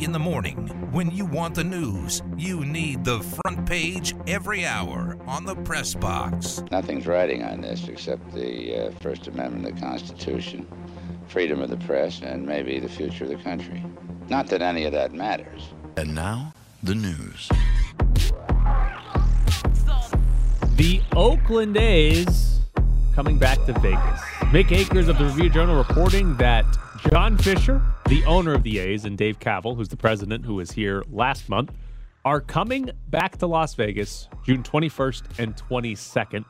In the morning, when you want the news, you need the front page every hour on the press box. Nothing's riding on this except the uh, First Amendment of the Constitution, freedom of the press, and maybe the future of the country. Not that any of that matters. And now, the news. The Oakland A's coming back to Vegas. Mick Akers of the Review Journal reporting that John Fisher, the owner of the A's, and Dave Kaval, who's the president who was here last month, are coming back to Las Vegas June 21st and 22nd.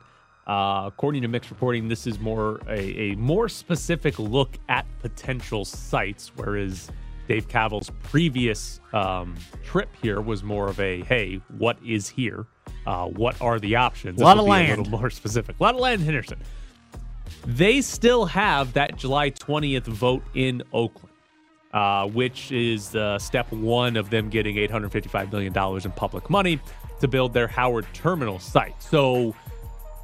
Uh, according to Mick's reporting, this is more a, a more specific look at potential sites, whereas Dave Kaval's previous um, trip here was more of a hey, what is here? Uh, what are the options? A Lot of be A land. little more specific. A lot of land, Henderson. They still have that July 20th vote in Oakland, uh, which is uh, step one of them getting $855 million in public money to build their Howard Terminal site. So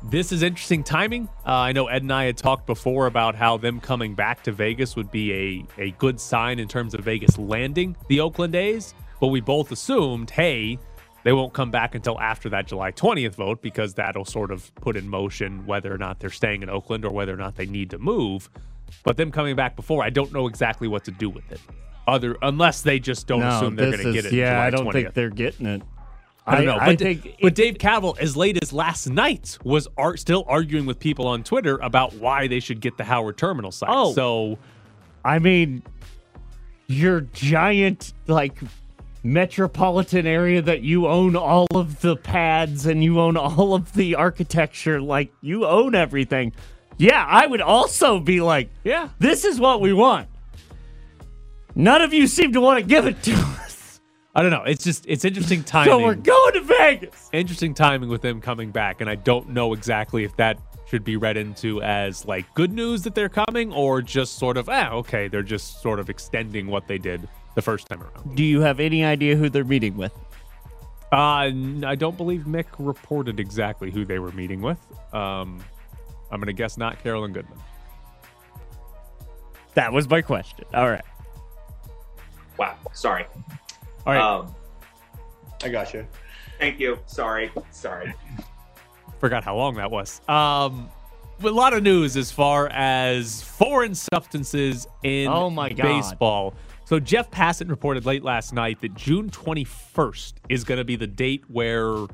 this is interesting timing. Uh, I know Ed and I had talked before about how them coming back to Vegas would be a, a good sign in terms of Vegas landing the Oakland A's, but we both assumed, hey, they won't come back until after that July 20th vote because that'll sort of put in motion whether or not they're staying in Oakland or whether or not they need to move. But them coming back before, I don't know exactly what to do with it. Other unless they just don't no, assume they're going to get it. Yeah, I don't 20th. think they're getting it. I don't know. I but, think but Dave Kaval, as late as last night, was ar- still arguing with people on Twitter about why they should get the Howard Terminal site. Oh. So I mean, your giant like metropolitan area that you own all of the pads and you own all of the architecture, like you own everything. Yeah, I would also be like, yeah, this is what we want. None of you seem to want to give it to us. I don't know. It's just it's interesting timing. So we're going to Vegas. interesting timing with them coming back, and I don't know exactly if that should be read into as like good news that they're coming, or just sort of ah okay, they're just sort of extending what they did the first time around. Do you have any idea who they're meeting with? Uh, I don't believe Mick reported exactly who they were meeting with. Um, I'm gonna guess not Carolyn Goodman. That was my question. All right. Wow. Sorry. All right, Um, I got you. thank you. Sorry. Sorry. forgot how long that was. Um, a lot of news as far as foreign substances in Oh my God. baseball. So Jeff Passett reported late last night that June 21st is going to be the date where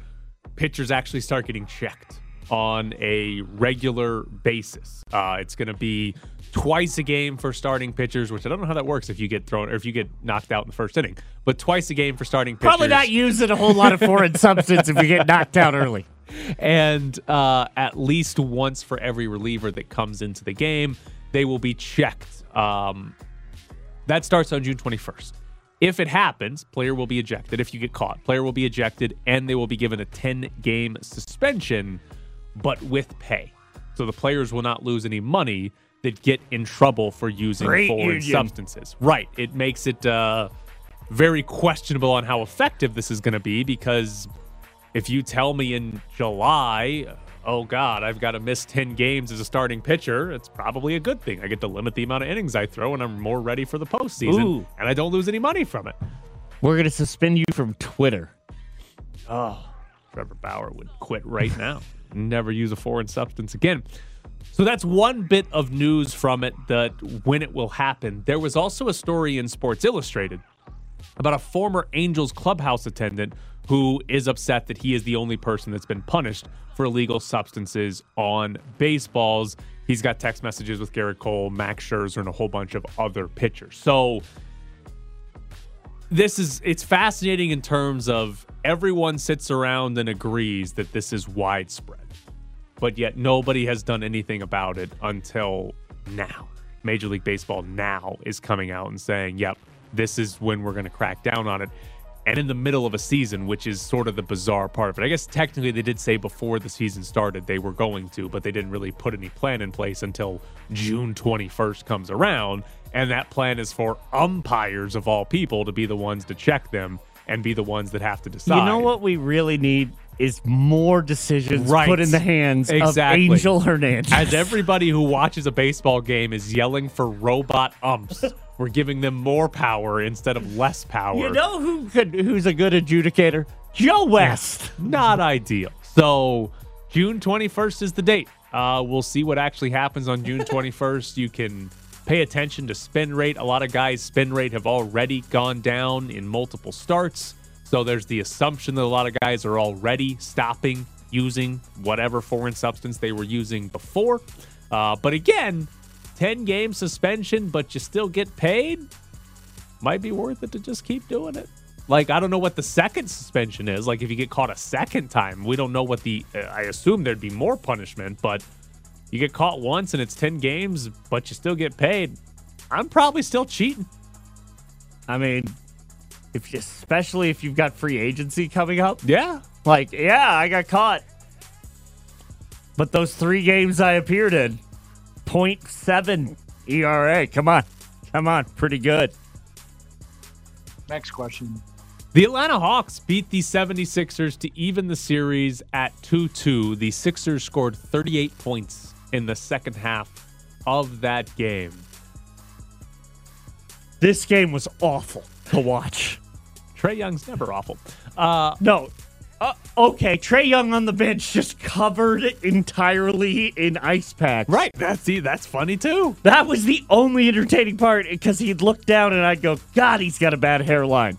pitchers actually start getting checked on a regular basis. Uh, it's going to be twice a game for starting pitchers, which I don't know how that works if you get thrown or if you get knocked out in the first inning, but twice a game for starting pitchers. Probably not using a whole lot of foreign substance if you get knocked out early. and uh, at least once for every reliever that comes into the game, they will be checked. Um, that starts on June 21st. If it happens, player will be ejected. If you get caught, player will be ejected, and they will be given a 10 game suspension, but with pay. So the players will not lose any money that get in trouble for using Great foreign union. substances. Right. It makes it uh, very questionable on how effective this is going to be because if you tell me in July, oh God, I've got to miss 10 games as a starting pitcher, it's probably a good thing. I get to limit the amount of innings I throw and I'm more ready for the postseason. Ooh. And I don't lose any money from it. We're going to suspend you from Twitter. Oh, Trevor Bauer would quit right now. Never use a foreign substance again. So that's one bit of news from it that when it will happen. There was also a story in Sports Illustrated about a former Angels clubhouse attendant who is upset that he is the only person that's been punished for illegal substances on baseballs. He's got text messages with Gerrit Cole, Max Scherzer, and a whole bunch of other pitchers. So this is it's fascinating in terms of everyone sits around and agrees that this is widespread but yet nobody has done anything about it until now. Major league baseball now is coming out and saying yep this is when we're going to crack down on it. And in the middle of a season which is sort of the bizarre part of it. I guess technically they did say before the season started they were going to but they didn't really put any plan in place until june 21st comes around. And that plan is for umpires of all people to be the ones to check them and be the ones that have to decide You know what we really need is more decisions Right. put in the hands Exactly. of Angel Hernandez. as everybody who watches a baseball game is yelling for robot umps We're giving them more power instead of less power. You know who could who's a good adjudicator? Joe West. not ideal. So June 21st is the date. Uh, we'll see what actually happens on June 21st. you can pay attention to spin rate. A lot of guys' spin rate have already gone down in multiple starts. So there's the assumption that a lot of guys are already stopping using whatever foreign substance they were using before. Uh, but again, 10 game suspension, but you still get paid. Might be worth it to just keep doing it. Like, I don't know what the second suspension is. Like, if you get caught a second time, we don't know what the. Uh, I assume there'd be more punishment, but you get caught once and it's 10 games, but you still get paid. I'm probably still cheating. I mean, if you, especially if you've got free agency coming up. Yeah. Like, yeah, I got caught. But those three games I appeared in, 0.7 ERA. Come on. Come on. Pretty good. Next question. The Atlanta Hawks beat the 76ers to even the series at 2 2. The Sixers scored 38 points in the second half of that game. This game was awful to watch. Trae Young's never awful. Uh, No. Uh, okay, Trae Young on the bench just covered entirely in ice packs. right. That's see, that's funny too. That was the only entertaining part because he'd look down and I'd go, God, he's got a bad hairline.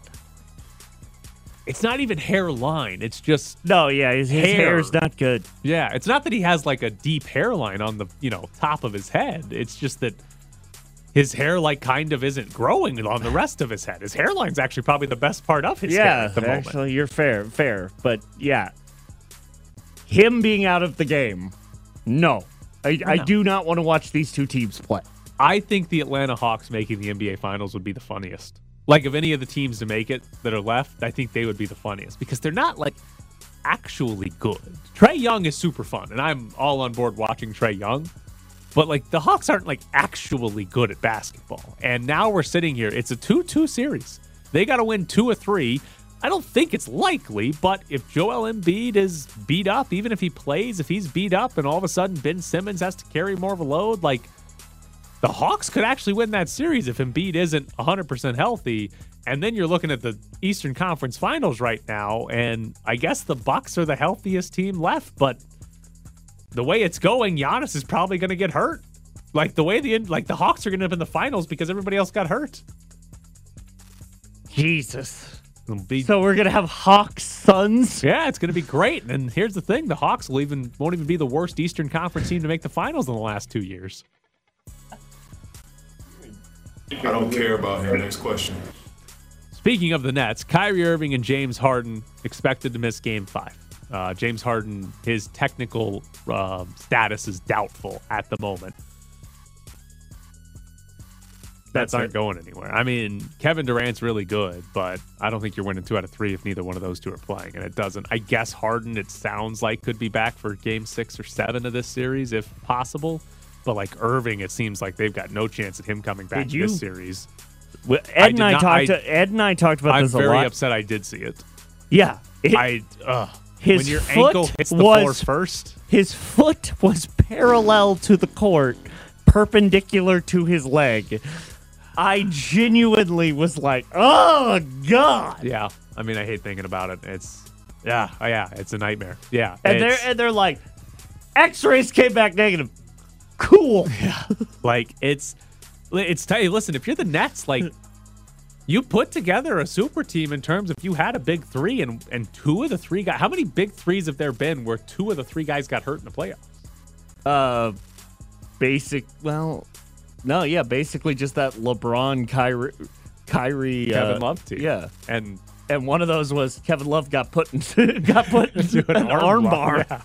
It's not even hairline. It's just No, yeah, his, his Hair. hair's not good. yeah. It's not that he has like a deep hairline on the you know top of his head. It's just that his hair like kind of isn't growing on the rest of his head. His hairline's actually probably the best part of his hair yeah, at the moment. actually, you're fair, fair. But yeah, him being out of the game, no. I, I do not want to watch these two teams play. I think the Atlanta Hawks making the NBA Finals would be the funniest. Like, of any of the teams to make it that are left, I think they would be the funniest because they're not like actually good. Trae Young is super fun, and I'm all on board watching Trae Young. But like the Hawks aren't like actually good at basketball. And now we're sitting here. It's a 2-2 series. They got to win 2 or 3. I don't think it's likely, but if Joel Embiid is beat up, even if he plays, if he's beat up and all of a sudden Ben Simmons has to carry more of a load, like the Hawks could actually win that series if Embiid isn't 100% healthy. And then you're looking at the Eastern Conference Finals right now, and I guess the Bucks are the healthiest team left, but the way it's going, Giannis is probably going to get hurt. Like the way the like the Hawks are going to end up in the finals because everybody else got hurt. Jesus. Be- So we're gonna have Hawks Suns. yeah, it's going to be great. And here's the thing: the Hawks will even won't even be the worst Eastern Conference team to make the finals in the last two years. I don't care about him. Next question. Speaking of the Nets, Kyrie Irving and James Harden expected to miss Game Five. Uh, James Harden, his technical uh, status is doubtful at the moment. Nets That's aren't it. going anywhere. I mean, Kevin Durant's really good, but I don't think you're winning two out of three if neither one of those two are playing, and it doesn't. I guess Harden, it sounds like, could be back for Game Six or Seven of this series if possible. But like Irving, it seems like they've got no chance at him coming back Did to you- this series. Well, Ed did and I not- talked. I- to, Ed and I talked about I'm this a very upset I did see it. Yeah, it- I uh, his when your foot ankle hits the floor was first. his foot was parallel to the court, perpendicular to his leg. I genuinely was like, "Oh God!" Yeah, I mean, I hate thinking about it. It's yeah, oh, yeah, it's a nightmare. Yeah, And they're and they're like, "X-rays came back negative." Cool. Yeah. like it's it's t- listen. If you're the Nets, like you put together a super team in terms of you had a big three and and two of the three guys. How many big threes have there been where two of the three guys got hurt in the playoffs? Uh, basic. Well, no, yeah, basically just that LeBron, Kyrie, Kyrie, Kevin uh, Love team. Yeah, and and one of those was Kevin Love got put into got put into an, arm, bar. Yeah.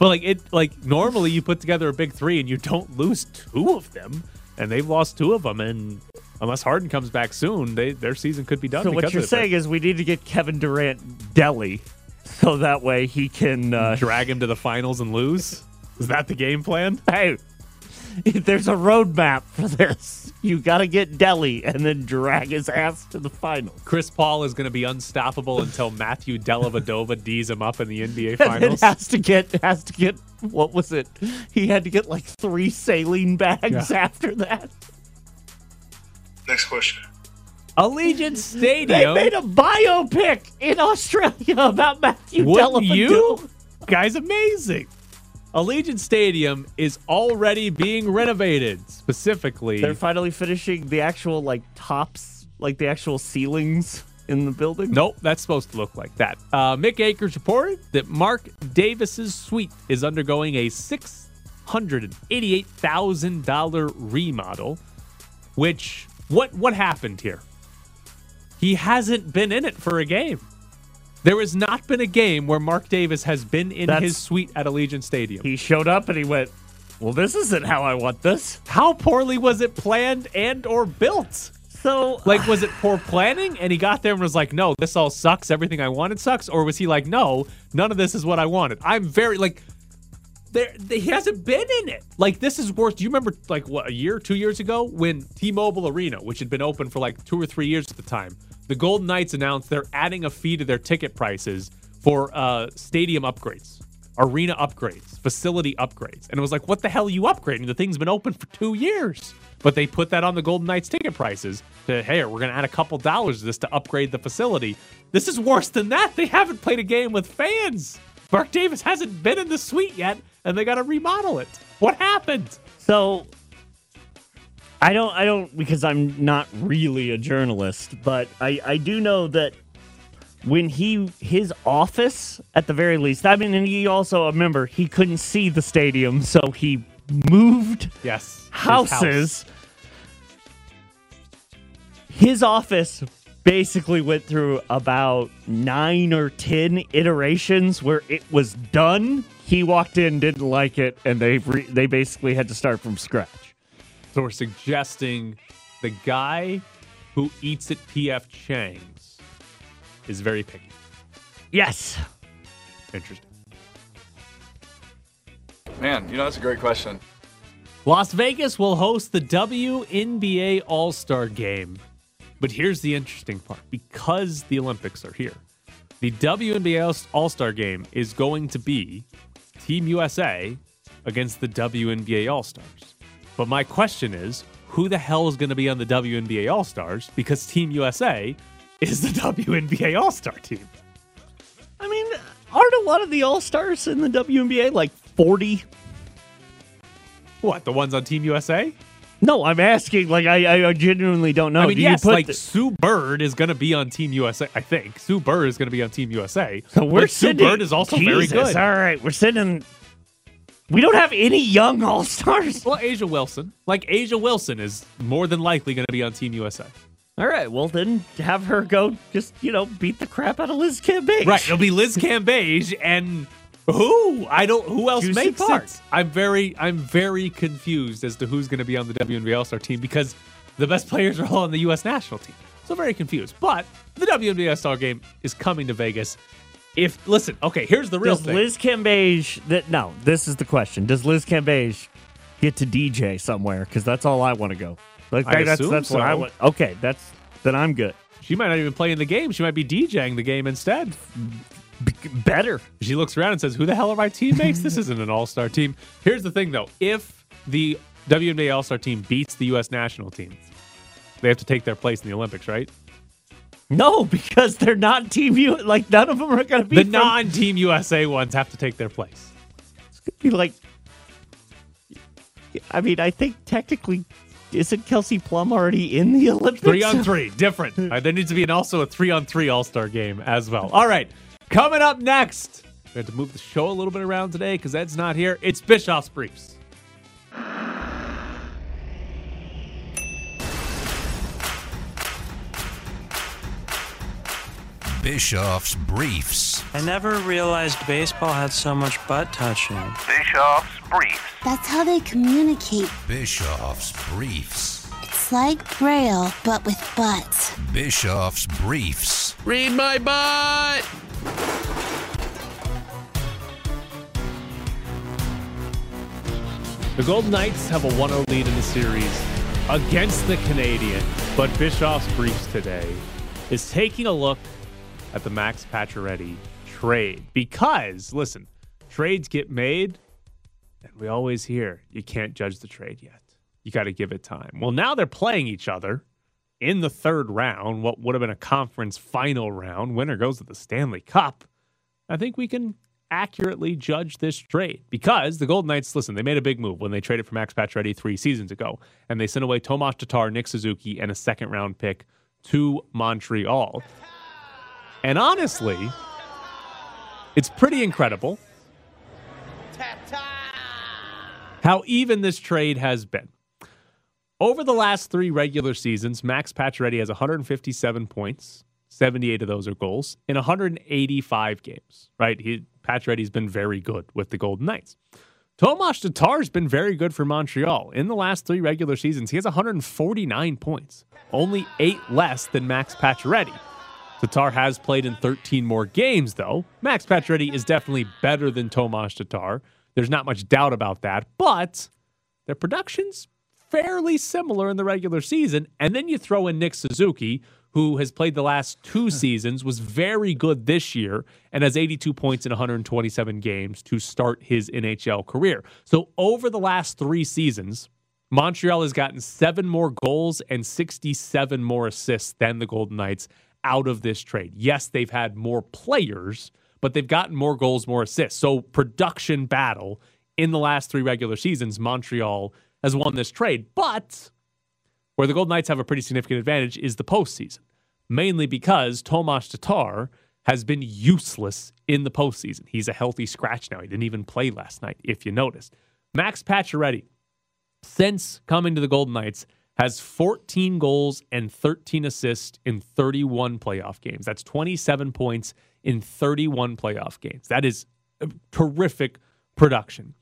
But like it, like normally you put together a big three and you don't lose two of them, and they've lost two of them. And unless Harden comes back soon, they their season could be done. So what you're saying is we need to get Kevin Durant Delly, so that way he can. Uh, drag him to the finals and lose. Is that the game plan? hey, there's a roadmap for this. You got to get Delly and then drag his ass to the final. Chris Paul is going to be unstoppable until Matthew Dellavedova D's him up in the NBA And then finals. has to get has to get what was it? He had to get like three saline bags Yeah. after that. Next question. Allegiant They Stadium. They made a biopic in Australia about Matthew Wouldn't Dellavedova. you? Guy's amazing. Allegiant Stadium is already being renovated. Specifically, They're finally finishing the actual like tops, like the actual ceilings in the building. Nope, that's supposed to look like that. Uh, Mick Akers reported that Mark Davis's suite is undergoing a six hundred and eighty-eight thousand dollar remodel. Which what what happened here? He hasn't been in it for a game. There has not been a game where Mark Davis has been in That's- his suite at Allegiant Stadium. He showed up and he went, "Well, this isn't how I want this." How poorly was it planned and or built? So, Like, was it poor planning? And he got there and was like, no, this all sucks. Everything I wanted sucks. Or was he like, no, none of this is what I wanted? I'm very, like, there, he hasn't been in it. Like, this is worse. Do you remember, like, what, a year, two years ago when T Mobile Arena, which had been open for like two or three years at the time, the Golden Knights announced they're adding a fee to their ticket prices for uh, stadium upgrades, arena upgrades, facility upgrades. And it was like, what the hell are you upgrading? The thing's been open for two years. But they put that on the Golden Knights ticket prices to, hey, we're going to add a couple dollars to this to upgrade the facility. This is worse than that. They haven't played a game with fans. Mark Davis hasn't been in the suite yet, and they got to remodel it. What happened? so I don't, I don't, because I'm not really a journalist, but I, I do know that when he, his office, at the very least, I mean, and he also, remember, he couldn't see the stadium, so he moved Yes. his houses. house. His office basically went through about nine or ten iterations where it was done. He walked in, didn't like it, and they re- they basically had to start from scratch. So we're suggesting the guy who eats at PF Chang's is very picky. Yes. Interesting. Man, you know, that's a great question. Las Vegas will host the WNBA All Star game. But here's the interesting part because the Olympics are here, the WNBA All Star game is going to be Team USA against the WNBA All Stars. But my question is who the hell is going to be on the WNBA All Stars? Because Team USA is the WNBA All Star team. I mean, aren't a lot of the All Stars in the WNBA like 40? What, the ones on Team USA? No, I'm asking. Like, I, I genuinely don't know. I mean, Do yes, you put like the- Sue Bird is going to be on Team USA. I think Sue Bird is going to be on Team USA. So we're Sue Bird is also very good. All right, we're sending. We don't have any young All Stars. Well, A'ja Wilson, like A'ja Wilson, is more than likely going to be on Team USA. All right, well then have her go. Just you know, beat the crap out of Liz Cambage. Right? It'll be Liz Cambage and who? I don't. Who else Juicy makes Park. it? I'm very, I'm very confused as to who's going to be on the WNBA All Star team because the best players are all on the U.S. national team. So very confused. But the WNBA All Star game is coming to Vegas. If listen, okay, here's the real Does thing. Liz Cambage? That no. This is the question. Does Liz Cambage get to DJ somewhere? Because that's all I want to go. Like I that's assume that's what I want. Okay, that's then I'm good. She might not even play in the game. She might be DJing the game instead. B- better. She looks around and says, Who the hell are my teammates? this isn't an all star team. Here's the thing, though. If the WNBA All Star team beats the U.S. national team, they have to take their place in the Olympics, right? No, because they're not team U. Like none of them are going to be The from- non Team USA ones have to take their place. It's going to be like. I mean, I think technically, isn't Kelsey Plum already in the Olympics? Three on three, different. Uh, there needs to be an also a three on three All Star game as well. All right, coming up next, we have to move the show a little bit around today because Ed's not here. It's Bischoff's Briefs. Bischoff's Briefs. I never realized baseball had so much butt touching. Bischoff's Briefs. That's how they communicate. Bischoff's Briefs. It's like Braille, but with butts. Bischoff's Briefs. Read my butt. The Golden Knights have a 1 0 lead in the series against the Canadiens, but Bischoff's Briefs today is taking a look at the Max Pacioretty trade because, listen, trades get made, and we always hear you can't judge the trade yet. You got to give it time. Well, now they're playing each other, in the third round, what would have been a conference final round. Winner goes to the Stanley Cup. I think we can accurately judge this trade because the Golden Knights, listen, they made a big move when they traded for Max Pacioretty three seasons ago, and they sent away Tomas Tatar, Nick Suzuki, and a second round pick to Montreal. And honestly, it's pretty incredible how even this trade has been. Over the last three regular seasons, Max Pacioretty has 157 points. 78 of those are goals in 185 games, right? He, Pacioretty's been very good with the Golden Knights. Tomas Tatar's been very good for Montreal. In the last three regular seasons, he has 149 points, only eight less than Max Pacioretty. Tatar has played in 13 more games, though. Max Pacioretty is definitely better than Tomas Tatar. There's not much doubt about that, but their production's fairly similar in the regular season. And then you throw in Nick Suzuki, who has played the last two seasons, was very good this year, and has 82 points in 127 games to start his NHL career. So over the last three seasons, Montreal has gotten seven more goals and 67 more assists than the Golden Knights out of this trade. Yes, they've had more players, but they've gotten more goals, more assists. So, production battle in the last three regular seasons, Montreal has won this trade. But where the Golden Knights have a pretty significant advantage is the postseason, mainly because Tomas Tatar has been useless in the postseason. He's a healthy scratch now. He didn't even play last night, if you noticed. Max Pacioretty, since coming to the Golden Knights, has 14 goals and 13 assists in 31 playoff games. That's 27 points in 31 playoff games. That is terrific production.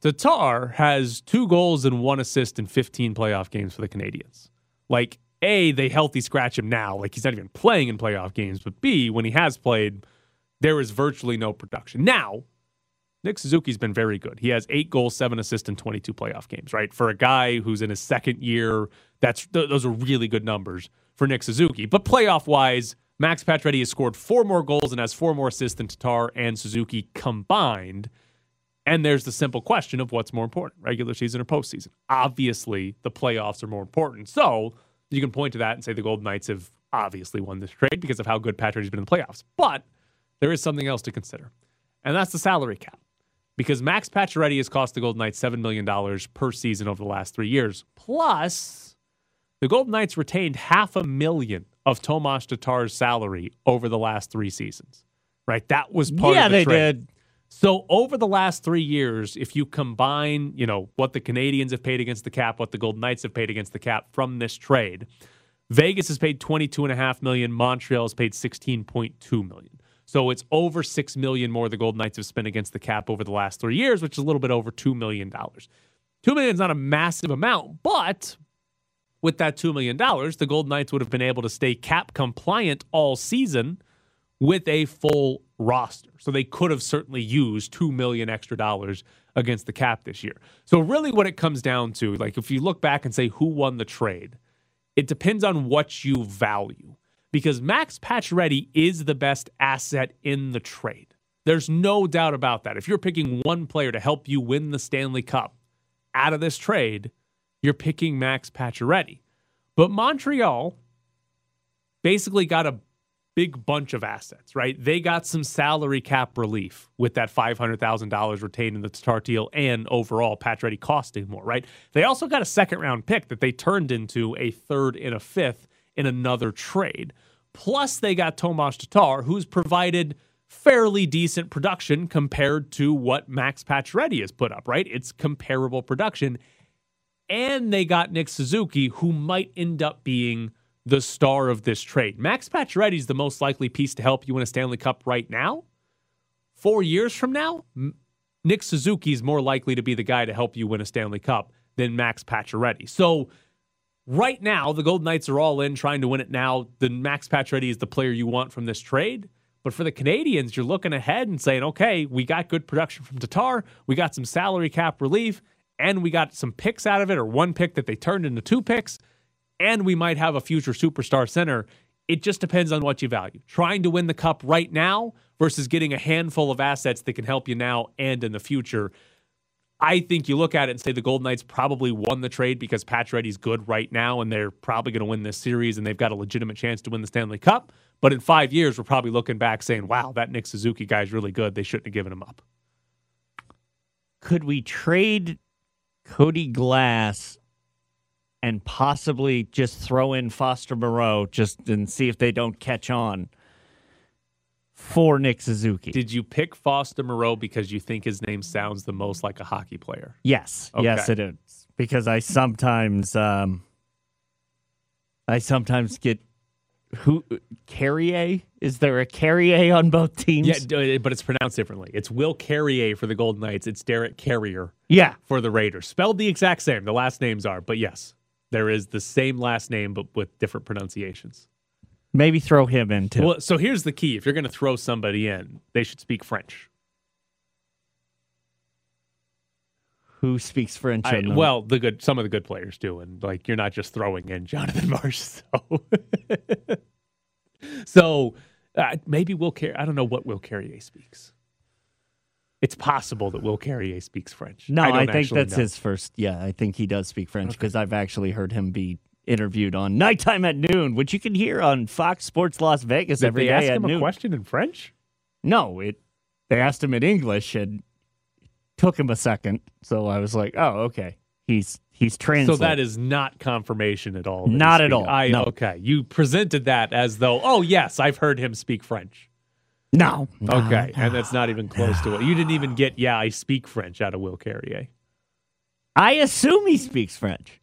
Tatar has two goals and one assist in 15 playoff games for the Canadiens. Like, A, they healthy scratch him now. Like, he's not even playing in playoff games. But B, when he has played, there is virtually no production. Now, Nick Suzuki's been very good. He has eight goals, seven assists in 22 playoff games, right? For a guy who's in his second year, that's th- those are really good numbers for Nick Suzuki. But playoff wise, Max Pacioretty has scored four more goals and has four more assists than Tatar and Suzuki combined. And there's the simple question of what's more important, regular season or postseason. Obviously, the playoffs are more important. So you can point to that and say the Golden Knights have obviously won this trade because of how good Patrick has been in the playoffs. But there is something else to consider, and that's the salary cap. Because Max Pacioretty has cost the Golden Knights $7 million per season over the last three years. Plus, the Golden Knights retained half a million of Tomas Tatar's salary over the last three seasons. Right? That was part yeah, of the they trade. did. So over the last three years, if you combine, you know, what the Canadiens have paid against the cap, what the Golden Knights have paid against the cap from this trade, Vegas has paid twenty-two and a half million. Montreal has paid sixteen point two million. So it's over six million more the Golden Knights have spent against the cap over the last three years, which is a little bit over two million dollars. Two million is not a massive amount, but with that two million dollars, the Golden Knights would have been able to stay cap compliant all season with a full roster. So they could have certainly used 2 million extra dollars against the cap this year. So really what it comes down to, like if you look back and say who won the trade, it depends on what you value. Because Max Pacioretty is the best asset in the trade. There's no doubt about that. If you're picking one player to help you win the Stanley Cup out of this trade, you're picking Max Pacioretty. But Montreal basically got a big bunch of assets, right? They got some salary cap relief with that $500,000 retained in the Tatar deal and overall Pacioretty costing more, right? They also got a second round pick that they turned into a third and a fifth in another trade. Plus, they got Tomas Tatar, who's provided fairly decent production compared to what Max Pacioretty has put up, right? It's comparable production. And they got Nick Suzuki, who might end up being the star of this trade. Max Pacioretty is the most likely piece to help you win a Stanley Cup right now. Four years from now, Nick Suzuki is more likely to be the guy to help you win a Stanley Cup than Max Pacioretty. So right now, the Golden Knights are all in trying to win it now. The Max Pacioretty is the player you want from this trade. But for the Canadiens, you're looking ahead and saying, okay, we got good production from Tatar, we got some salary cap relief, and we got some picks out of it, or one pick that they turned into two picks and we might have a future superstar center. It just depends on what you value. Trying to win the cup right now versus getting a handful of assets that can help you now and in the future. I think you look at it and say the Golden Knights probably won the trade because Pacioretty's good right now and they're probably going to win this series and they've got a legitimate chance to win the Stanley Cup. But in five years, we're probably looking back saying, wow, that Nick Suzuki guy's really good. They shouldn't have given him up. Could we trade Cody Glass and possibly just throw in Foster Moreau just and see if they don't catch on for Nick Suzuki? Did you pick Foster Moreau because you think his name sounds the most like a hockey player? Yes, Okay. yes, it is because I sometimes, um, I sometimes get who Carrier. Is there a Carrier on both teams? Yeah, but it's pronounced differently. It's Will Carrier for the Golden Knights. It's Derek Carrier yeah. for the Raiders. Spelled the exact same. The last names are, but yes, there is the same last name but with different pronunciations. Maybe throw him in too. Well, so here's the key: if you're going to throw somebody in, they should speak French. Who speaks French? I- well, the good, some of the good players do, and like you're not just throwing in Jonathan Marsh. So, so uh, maybe Will Carrier. I don't know what Will Carrier speaks. It's possible that Will Carrier speaks French. no, I, I, think that's know. his first. Yeah, I think he does speak French because I've actually heard him be interviewed on Nighttime at Noon, which you can hear on Fox Sports Las Vegas Did every they ask him a question in French? No, it. They asked him in English and took him a second. So I was like, oh, okay. He's he's translating. So that is not confirmation at all. Not at all, I no. okay. You presented that as though, oh yes, I've heard him speak French. no. no, Okay, no. and that's not even close to it. You didn't even get, yeah, I speak French out of Will Carrier. I assume he speaks French.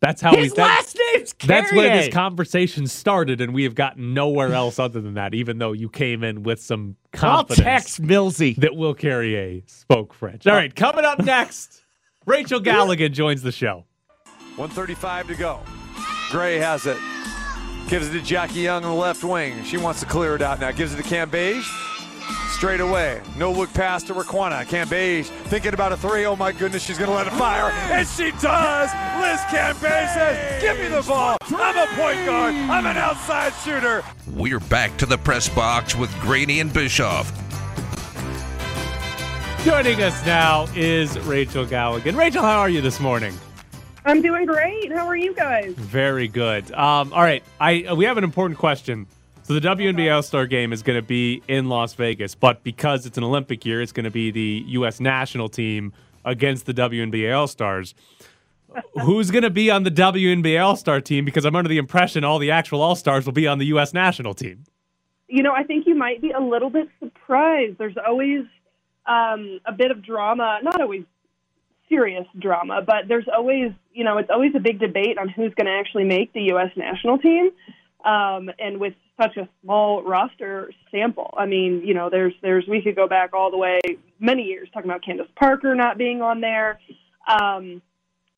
That's how His we. that- last name's That's where this conversation started, and we have gotten nowhere else other than that. Even though you came in with some confidence, I'll confidence text Millsy. that Will Carrier spoke French. All right, coming up next, Rachel Galligan joins the show. 135 to go. Gray has it. Gives it to Jackie Young on the left wing. She wants to clear it out now. Gives it to Cambage. Straight away. No look pass to Riquna. Cambage thinking about a three. Oh my goodness, she's going to let it fire. And she does. Liz Cambage says, Give me the ball. I'm a point guard. I'm an outside shooter. We're back to the press box with Graney and Bischoff. Joining us now is Rachel Galligan. Rachel, how are you this morning? I'm doing great. How are you guys? Very good. Um, all right, I uh, we have an important question. So the WNBA All Star Game is going to be in Las Vegas, but because it's an Olympic year, it's going to be the U.S. national team against the WNBA All Stars. Who's going to be on the WNBA All Star team? Because I'm under the impression all the actual All Stars will be on the U.S. national team. You know, I think you might be a little bit surprised. There's always um, a bit of drama, not always serious drama, but there's always, you know, it's always a big debate on who's going to actually make the U.S. national team. Um, and with such a small roster sample, I mean, you know, there's, there's, we could go back all the way many years talking about Candace Parker not being on there. Um,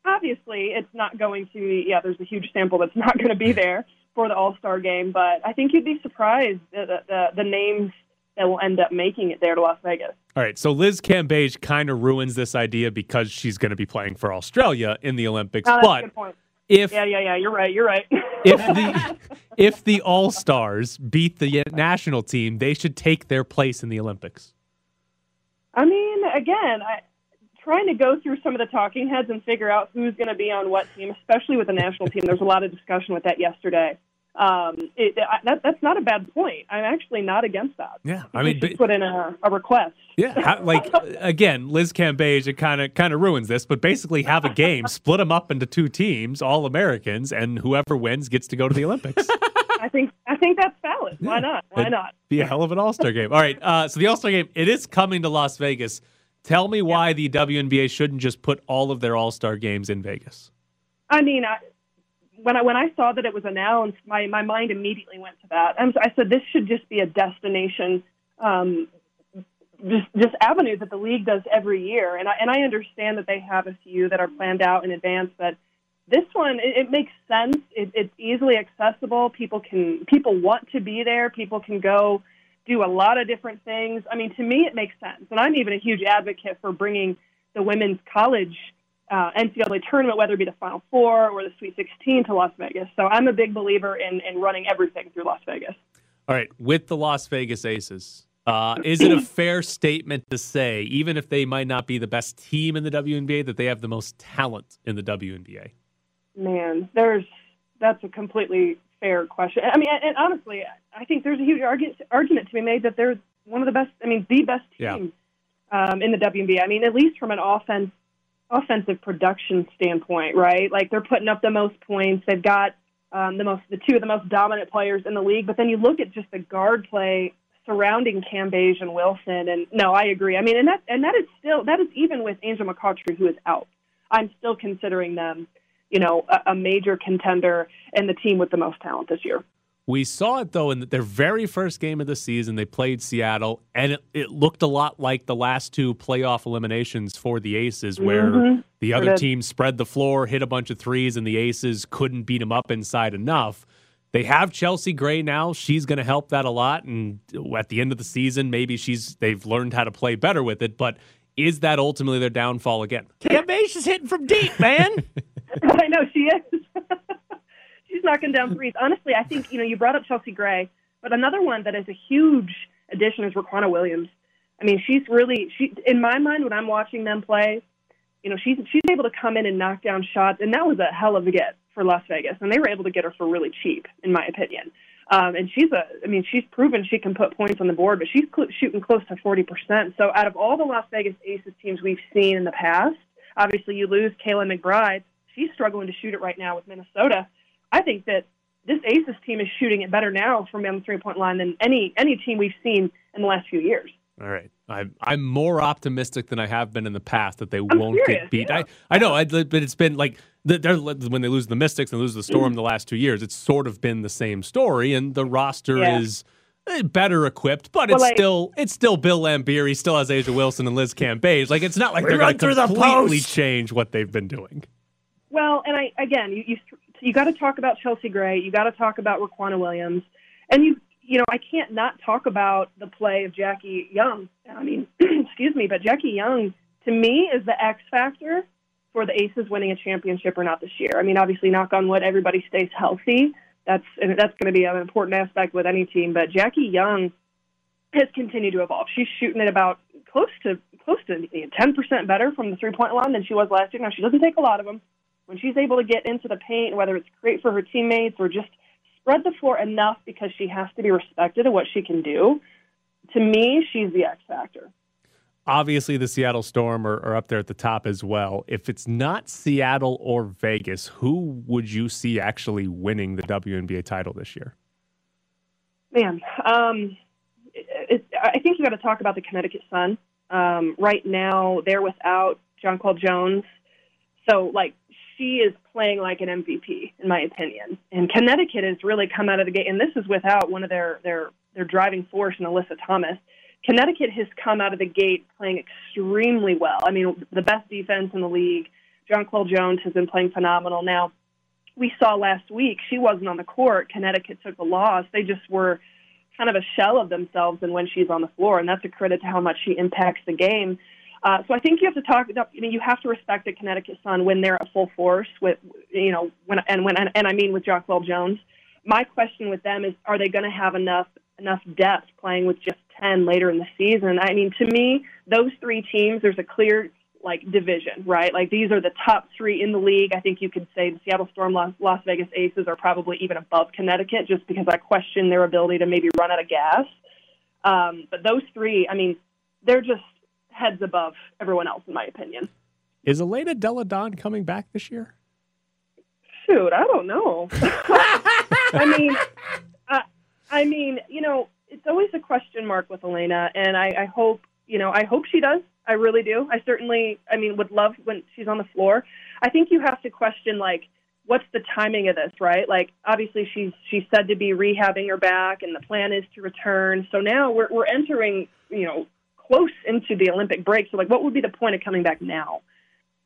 obviously, it's not going to, yeah, there's a huge sample that's not going to be there for the All Star game, but I think you'd be surprised at the, the, the names that will end up making it there to Las Vegas. All right, so Liz Cambage kind of ruins this idea because she's going to be playing for Australia in the Olympics. Oh, that's a but good point. If Yeah, yeah, yeah. You're right. You're right. if the if the All Stars beat the national team, they should take their place in the Olympics. I mean, again, I trying to go through some of the talking heads and figure out who's going to be on what team, especially with the national team. There's a lot of discussion with that yesterday. Um, it, I, that, that's not a bad point. I'm actually not against that. Yeah, I mean, but- put in a, a request. Yeah, how, like again, Liz Cambage it kind of kind of ruins this, but basically have a game, split them up into two teams, all Americans, and whoever wins gets to go to the Olympics. I think I think that's valid. Why not? Why It'd not? Be a hell of an All Star game. All right, uh, so the All Star game it is coming to Las Vegas. Tell me why the WNBA shouldn't just put all of their All Star games in Vegas. I mean, I, when I when I saw that it was announced, my my mind immediately went to that. And I said this should just be a destination, um, just just avenue that the league does every year. And I and I understand that they have a few that are planned out in advance, but this one it, it makes sense. It, it's easily accessible. People can people want to be there. People can go do a lot of different things. I mean, to me, it makes sense. And I'm even a huge advocate for bringing the women's college uh, NCAA tournament, whether it be the Final Four or the Sweet 16, to Las Vegas. So I'm a big believer in, in running everything through Las Vegas. All right, with the Las Vegas Aces, Uh, is it a fair statement to say, even if they might not be the best team in the WNBA, that they have the most talent in the WNBA? Man, there's that's a completely fair question. I mean, and, and honestly, I think there's a huge argument argument to be made that they're one of the best. I mean, the best team Yeah. um, in the WNBA. I mean, at least from an offense offensive production standpoint, right? Like they're putting up the most points. They've got um, the most the two of the most dominant players in the league. But then you look at just the guard play surrounding Cambage and Wilson, and no, I agree. I mean, and that and that is still that is even with Angel McCoughtry who is out. I'm still considering them, you know, a, a major contender and the team with the most talent this year. We saw it though in their very first game of the season. They played Seattle, and it, it looked a lot like the last two playoff eliminations for the Aces, where Mhm. the other did. team spread the floor, hit a bunch of threes, and the Aces couldn't beat them up inside enough. They have Chelsea Gray now. She's going to help that a lot, and at the end of the season, maybe she's they've learned how to play better with it. But is that ultimately their downfall again? Cambage is hitting from deep, man. I know she is. Knocking down threes. Honestly, I think you know you brought up Chelsea Gray, but another one that is a huge addition is Riquna Williams. I mean, she's really she in my mind when I'm watching them play. You know, she's she's able to come in and knock down shots, and that was a hell of a get for Las Vegas, and they were able to get her for really cheap, in my opinion. Um, and she's a, I mean, she's proven she can put points on the board, but she's cl- shooting close to 40%. So out of all the Las Vegas Aces teams we've seen in the past, obviously you lose Kayla McBride. She's struggling to shoot it right now with Minnesota. I think that this Aces team is shooting it better now from beyond the three point line than any any team we've seen in the last few years. All right. I'm I'm more optimistic than I have been in the past that they won't serious, get beat. I I know, I, but it's been like they're, when they lose the Mystics and lose the Storm the last two years. It's sort of been the same story, and the roster Yeah. is eh, better equipped, but Well, it's like- still it's still Bill Laimbeer. He still has A'ja Wilson and Liz Cambage. Like it's not like they're run going to completely post. change what they've been doing. Well, and I again, you you, you got to talk about Chelsea Gray. You got to talk about Riquna Williams, and you you know I can't not talk about the play of Jackie Young. I mean, excuse me, but Jackie Young to me is the X factor for the Aces winning a championship or not this year. I mean, obviously, knock on wood, everybody stays healthy. That's and that's going to be an important aspect with any team. But Jackie Young has continued to evolve. She's shooting at about close to close to ten percent better from the three point line than she was last year. Now she doesn't take a lot of them. When she's able to get into the paint, whether it's great for her teammates or just spread the floor enough because she has to be respected of what she can do. To me, she's the X factor. Obviously, the Seattle Storm are, are up there at the top as well. If it's not Seattle or Vegas, who would you see actually winning the WNBA title this year? Man, um, it, it, I think you got to talk about the Connecticut Sun. Um, right now, they're without Jonquel Jones, so like she is playing like an MVP in my opinion. And Connecticut has really come out of the gate, and this is without one of their their their driving force, in Alyssa Thomas. Connecticut has come out of the gate playing extremely well. I mean, the best defense in the league. Jonquel Jones has been playing phenomenal. Now, we saw last week she wasn't on the court. Connecticut took the loss. They just were kind of a shell of themselves and when she's on the floor, and that's a credit to how much she impacts the game. Uh, so I think you have to talk. I mean, you have to respect the Connecticut Sun when they're at full force with, you know, when and when and I mean with Jonquel Jones. My question with them is, are they going to have enough enough depth playing with just ten later in the season? I mean, to me, those three teams, there's a clear like division, right? Like these are the top three in the league. I think you could say the Seattle Storm, Las, Las Vegas Aces are probably even above Connecticut, just because I question their ability to maybe run out of gas. Um, but those three, I mean, they're just heads above everyone else, in my opinion. Is Elena Delle Donne coming back this year? Shoot, I don't know. I mean, I, I mean, you know, it's always a question mark with Elena, and I, I hope, you know, I hope she does. I really do. I certainly, I mean, would love when she's on the floor. I think you have to question like, what's the timing of this, right? Like, obviously, she's she's said to be rehabbing her back, and the plan is to return. So now we're we're entering, you know, close into the Olympic break. So like, what would be the point of coming back now?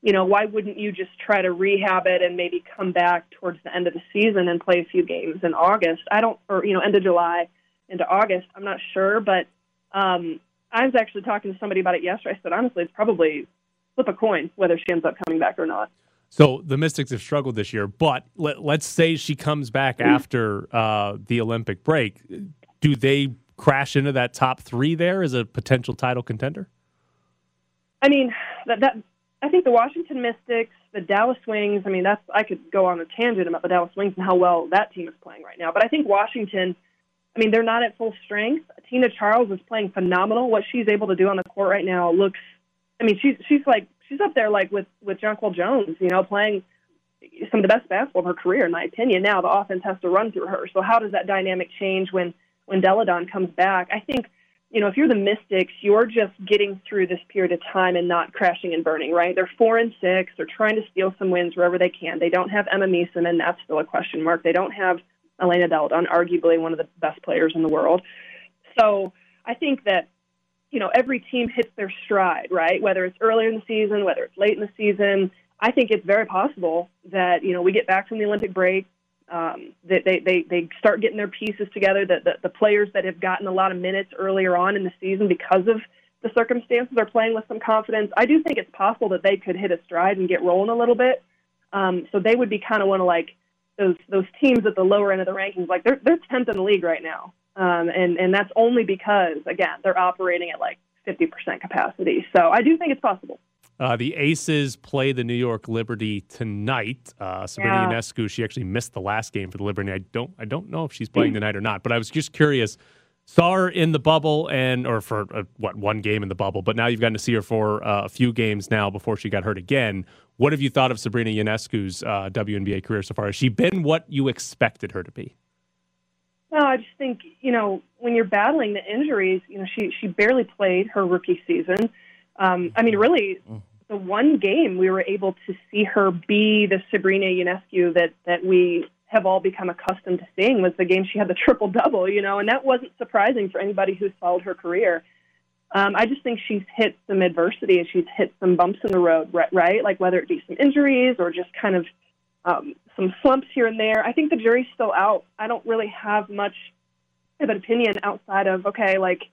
You know, why wouldn't you just try to rehab it and maybe come back towards the end of the season and play a few games in August? I don't, or you know, end of July into August. I'm not sure, but um, I was actually talking to somebody about it yesterday. I said honestly, it's probably flip a coin whether she ends up coming back or not. So the Mystics have struggled this year, but let, let's say she comes back after uh, the Olympic break. Do they crash into that top three there as a potential title contender? I mean, that that I think the Washington Mystics, the Dallas Wings. I mean, that's I could go on a tangent about the Dallas Wings and how well that team is playing right now. But I think Washington. I mean, they're not at full strength. Tina Charles is playing phenomenal. What she's able to do on the court right now looks. I mean, she's she's like she's up there like with with Jonquel Jones. You know, playing some of the best basketball of her career, in my opinion. Now the offense has to run through her. So how does that dynamic change when when Delle Donne comes back? I think you know, if you're the Mystics, you're just getting through this period of time and not crashing and burning, right? They're four and six. They're trying to steal some wins wherever they can. They don't have Emma Meesseman, and that's still a question mark. They don't have Elena Delle Donne, arguably one of the best players in the world. So I think that, you know, every team hits their stride, right? Whether it's earlier in the season, whether it's late in the season. I think it's very possible that, you know, we get back from the Olympic break, um, that they, they, they start getting their pieces together, that the, the players that have gotten a lot of minutes earlier on in the season because of the circumstances are playing with some confidence. I do think it's possible that they could hit a stride and get rolling a little bit. Um, so they would be kind of one of like those those teams at the lower end of the rankings. Like they're they're tenth in the league right now, um, and and that's only because again they're operating at like fifty percent capacity. So I do think it's possible. Uh, the Aces play the New York Liberty tonight. Uh, Sabrina Yeah. Ionescu, she actually missed the last game for the Liberty. I don't, I don't know if she's playing tonight or not. But I was just curious. Saw her in the bubble and, or for uh, what one game in the bubble, but now you've gotten to see her for uh, a few games now before she got hurt again. What have you thought of Sabrina Ionescu's uh, WNBA career so far? Has she been what you expected her to be? No, I just think you know when you're battling the injuries, you know she she barely played her rookie season. Um, I mean, really, the one game we were able to see her be the Sabrina Ionescu that that we have all become accustomed to seeing was the game she had the triple double. You know, and that wasn't surprising for anybody who's followed her career. Um, I just think she's hit some adversity and she's hit some bumps in the road, right? right? Like whether it be some injuries or just kind of um, some slumps here and there. I think the jury's still out. I don't really have much of an opinion outside of okay, like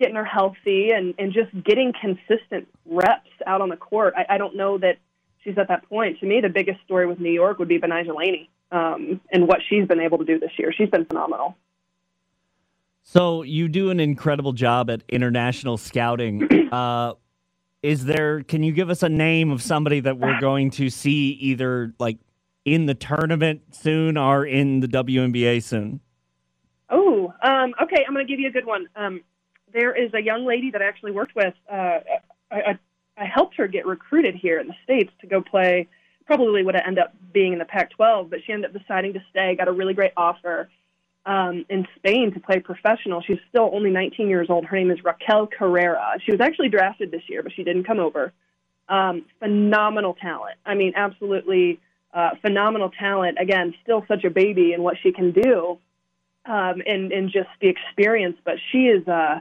getting her healthy and and just getting consistent reps out on the court. I, I don't know that she's at that point. To me, the biggest story with New York would be Betnijah Laney um, and what she's been able to do this year. She's been phenomenal. So you do an incredible job at international scouting. Uh, is there? Can you give us a name of somebody that we're going to see either like in the tournament soon or in the WNBA soon? Oh, um, okay. I'm going to give you a good one. Um, there is a young lady that I actually worked with. Uh, I, I, helped her get recruited here in the states to go play. Probably would have ended up being in the Pac-12, but she ended up deciding to stay. Got a really great offer um, in Spain to play professional. She's still only 19 years old. Her name is Raquel Carrera. She was actually drafted this year, but she didn't come over. Um, phenomenal talent. I mean, absolutely uh, phenomenal talent. Again, still such a baby in what she can do, um, and and just the experience. But she is uh,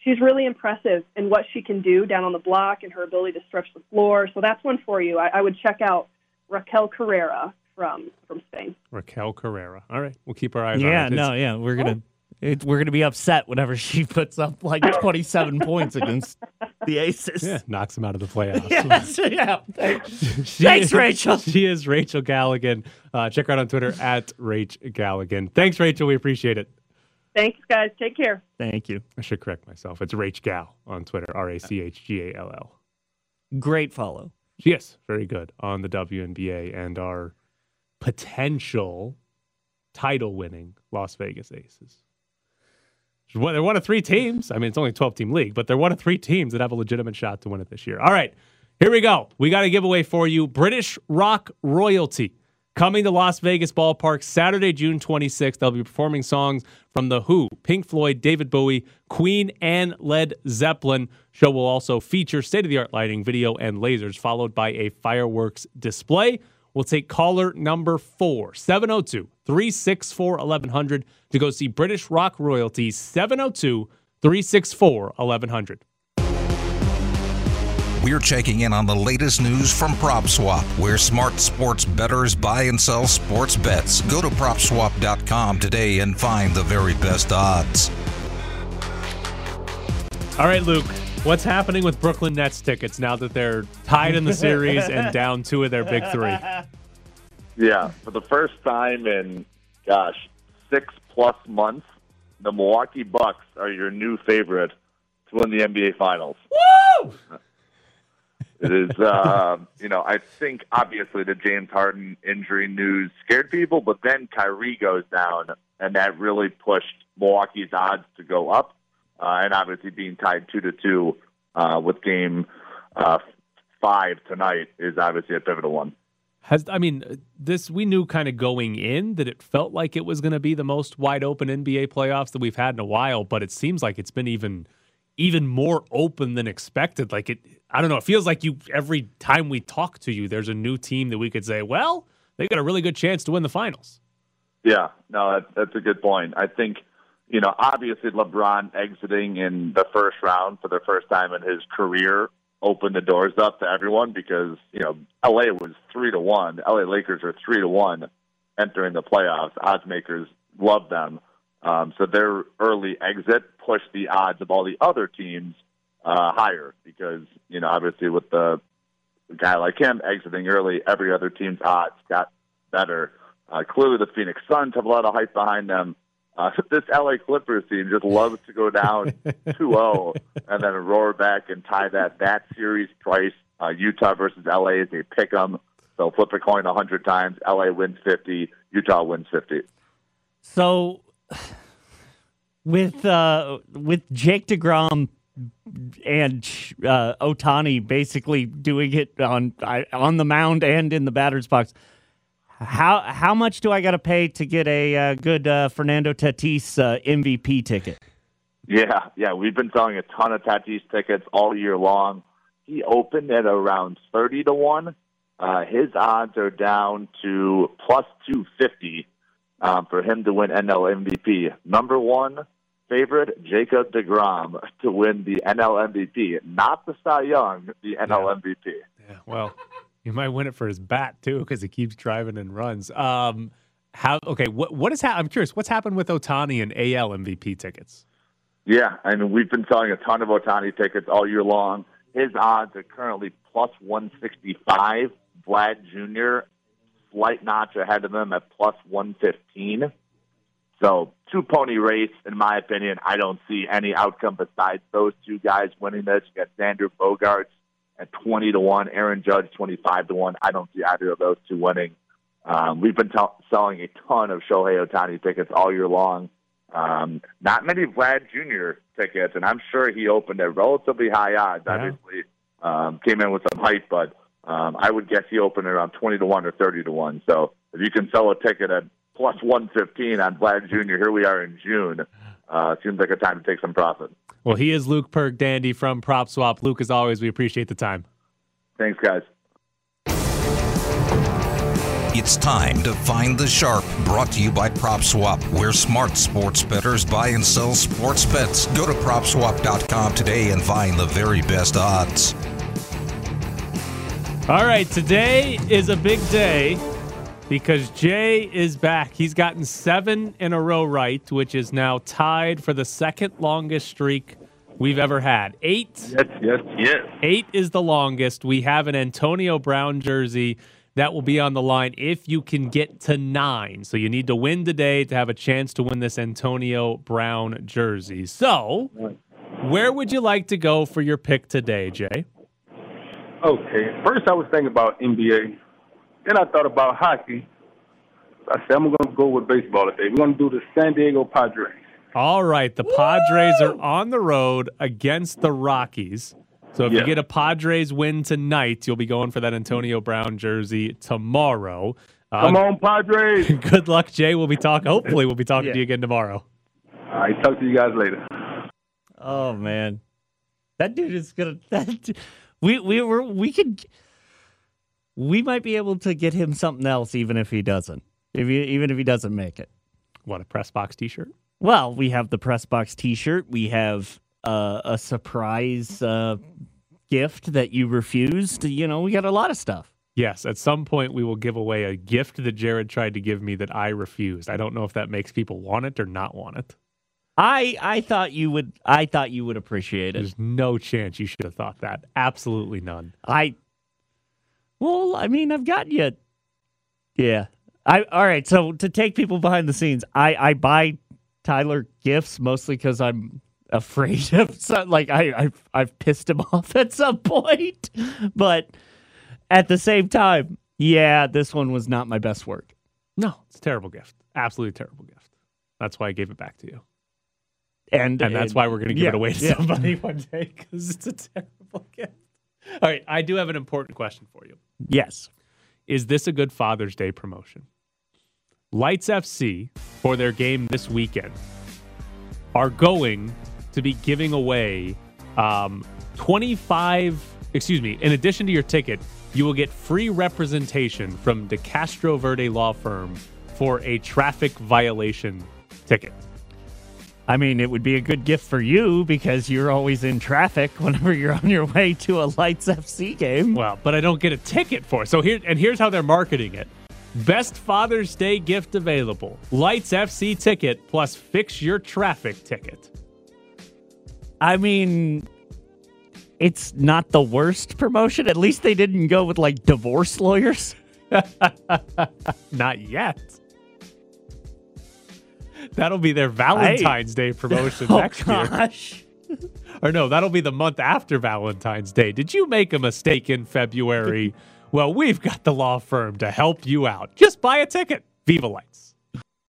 she's really impressive in what she can do down on the block and her ability to stretch the floor. So that's one for you. I, I would check out Raquel Carrera from from Spain. Raquel Carrera. All right, we'll keep our eyes on it. Yeah, no, yeah, we're gonna it, we're gonna be upset whenever she puts up like 27 points against the Aces. Yeah, knocks them out of the playoffs. Yes, yeah. Thanks, She Thanks, is- Rachel. She is Rachel Galligan. Uh, check her out on Twitter at Rach Galligan. Thanks, Rachel. We appreciate it. Thanks, guys. Take care. Thank you. I should correct myself. It's Rach Gal on Twitter. R A C H G A L L. Great follow. Yes, very good on the WNBA and our potential title winning Las Vegas Aces. Well, They're one of three teams. I mean, it's only a 12 team league, but they're one of three teams that have a legitimate shot to win it this year. All right, here we go. We got a giveaway for you British rock royalty coming to Las Vegas Ballpark Saturday, June 26th. They'll be performing songs from The Who, Pink Floyd, David Bowie, Queen, and Led Zeppelin. Show will also feature state of the art lighting, video, and lasers, followed by a fireworks display. We'll take caller number four, 702 364 1100 to go see British rock royalty, 702 364 1100. We're checking in on the latest news from PropSwap, where smart sports bettors buy and sell sports bets. Go to PropSwap.com today and find the very best odds. All right, Luke, what's happening with Brooklyn Nets tickets now that they're tied in the series and down two of their big three? Yeah, for the first time in, gosh, six plus months, the Milwaukee Bucks are your new favorite to win the NBA Finals. Woo! It is, uh, you know, I think obviously the James Harden injury news scared people, but then Kyrie goes down, and that really pushed Milwaukee's odds to go up. Uh, and obviously being tied two to two uh, with game uh, five tonight is obviously a pivotal one. Has I mean this we knew kind of going in that it felt like it was going to be the most wide open NBA playoffs that we've had in a while, but it seems like it's been even even more open than expected. Like it I don't know, it feels like you every time we talk to you there's a new team that we could say, "Well, they got a really good chance to win the finals." Yeah, no, that, that's a good point. I think you know, obviously LeBron exiting in the first round for the first time in his career opened the doors up to everyone because, you know, LA was three to one. LA Lakers are three to one entering the playoffs. Odds makers love them. Um, so their early exit pushed the odds of all the other teams uh, higher because, you know, obviously with the guy like him exiting early, every other team's odds got better. Uh, clearly, the Phoenix Suns have a lot of hype behind them. Uh, this LA Clippers team just loves to go down 2-0 and then roar back and tie that that series price. Uh, Utah versus LA is a pick 'em. So flip a coin 100 times. LA wins 50. Utah wins 50. So with uh, with Jake deGrom and uh, Ohtani basically doing it on on the mound and in the batter's box. How how much do I got to pay to get a uh, good uh, Fernando Tatis uh, MVP ticket? Yeah, yeah, we've been selling a ton of Tatis tickets all year long. He opened at around thirty to one. Uh, his odds are down to plus two fifty um, for him to win NL MVP. Number one favorite, Jacob deGrom, to win the NL MVP, not the Cy Young, the NL MVP. Yeah, well, he might win it for his bat too because he keeps driving and runs. Um, how? Okay, what what is? Ha- I'm curious. What's happened with Ohtani and AL MVP tickets? Yeah, I mean we've been selling a ton of Ohtani tickets all year long. His odds are currently plus 165. Vlad Jr. slight notch ahead of him at plus 115. So two pony race, in my opinion. I don't see any outcome besides those two guys winning this. You got Xander Bogaerts at 20 to 1, Aaron Judge 25 to 1. I don't see either of those two winning. Um, we've been t- selling a ton of Shohei Ohtani tickets all year long. Um, not many Vlad Jr. tickets, and I'm sure he opened at relatively high odds. Yeah. Obviously, um, came in with some hype, but um, I would guess he opened around 20 to 1 or 30 to 1. So if you can sell a ticket at plus 115 on Vlad Jr., here we are in June. Uh, seems like a time to take some profit. Well, he is Luke Pergande from PropSwap. Luke, as always, we appreciate the time. Thanks, guys. It's time to find the sharp. Brought to you by PropSwap, where smart sports bettors buy and sell sports bets. Go to PropSwap.com today and find the very best odds. All right, today is a big day because Jay is back. He's gotten seven in a row right, which is now tied for the second longest streak we've ever had. Eight. Yes, yes, yes. Eight is the longest. We have an Antonio Brown jersey that will be on the line if you can get to nine. So you need to win today to have a chance to win this Antonio Brown jersey. So, where would you like to go for your pick today, Jay? Okay. First, I was thinking about NBA. Then I thought about hockey. I said I'm going to go with baseball today. We're going to do the San Diego Padres. All right, the Padres are on the road against the Rockies. So if Yeah. you get a Padres win tonight, you'll be going for that Antonio Brown jersey tomorrow. Uh, Come on, Padres. Good luck, Jay. We'll be talking. Hopefully, we'll be talking Yeah. to you again tomorrow. All right, talk to you guys later. Oh man, that dude is gonna. That we we were we could we might be able to get him something else even if he doesn't. If he, even if he doesn't make it. What a press box T-shirt. Well, we have the press box T-shirt. We have uh, a surprise uh, gift that you refused. You know, we got a lot of stuff. Yes, at some point we will give away a gift that Jared tried to give me that I refused. I don't know if that makes people want it or not want it. I I thought you would. I thought you would appreciate it. There's no chance you should have thought that. Absolutely none. I. Well, I mean, I've got you. Yeah. I all right. So to take people behind the scenes, I I buy Tyler gifts mostly because I'm afraid of some, like I I've, I've pissed him off at some point, but at the same time, yeah, this one was not my best work. No, it's a terrible gift. Absolutely terrible gift. That's why I gave it back to you. And And that's why we're going to give yeah, it away to yeah. somebody one day because it's a terrible gift. All right. I do have an important question for you. Yes. Is this a good Father's Day promotion? Lights FC, for their game this weekend, are going to be giving away um, 25, excuse me, in addition to your ticket, you will get free representation from De Castroverde Law Firm for a traffic violation ticket. I mean, it would be a good gift for you because you're always in traffic whenever you're on your way to a Lights FC game. Well, but I don't get a ticket for it. So here and here's how they're marketing it. Best Father's Day gift available. Lights FC ticket plus fix your traffic ticket. I mean, it's not the worst promotion. At least they didn't go with like divorce lawyers. Not yet. That'll be their Valentine's Day promotion Oh, next gosh. year. Or no, that'll be the month after Valentine's Day. Did you make a mistake in February? well, we've got the law firm to help you out. Just buy a ticket. Viva Lights.